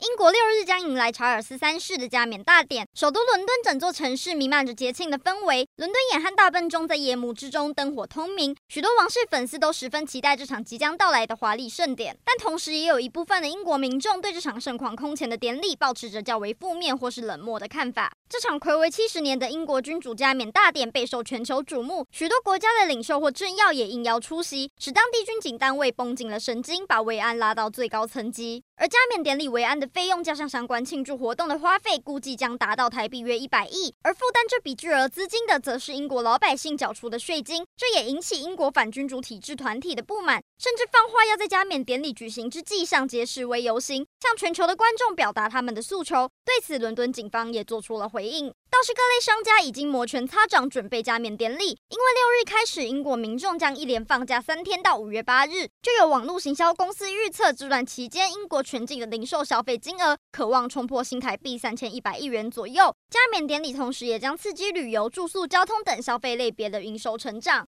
英国六日将迎来查尔斯三世的加冕大典，首都伦敦整座城市弥漫着节庆的氛围。伦敦眼和大笨钟在夜幕之中灯火通明，许多王室粉丝都十分期待这场即将到来的华丽盛典。但同时，也有一部分的英国民众对这场盛况空前的典礼抱持着较为负面或是冷漠的看法。这场睽违七十年的英国君主加冕大典备受全球瞩目，许多国家的领袖或政要也应邀出席，使当地军警单位绷紧了神经，把维安拉到最高层级。而加冕典礼维安的费用加上相关庆祝活动的花费，估计将达到台币约一百亿。而负担这笔巨额资金的，则是英国老百姓缴出的税金。这也引起英国反君主体制团体的不满，甚至放话要在加冕典礼举行之际上街示威游行，向全球的观众表达他们的诉求。对此，伦敦警方也做出了回应。倒是各类商家已经摩拳擦掌，准备加冕典礼。因为六日开始，英国民众将一连放假三天到五月八日，就有网络行销公司预测，这段期间英国全境的零售消费金额渴望冲破新台币三千一百亿元左右。加冕典礼同时也将刺激旅游、住宿、交通等消费类别的营收成长。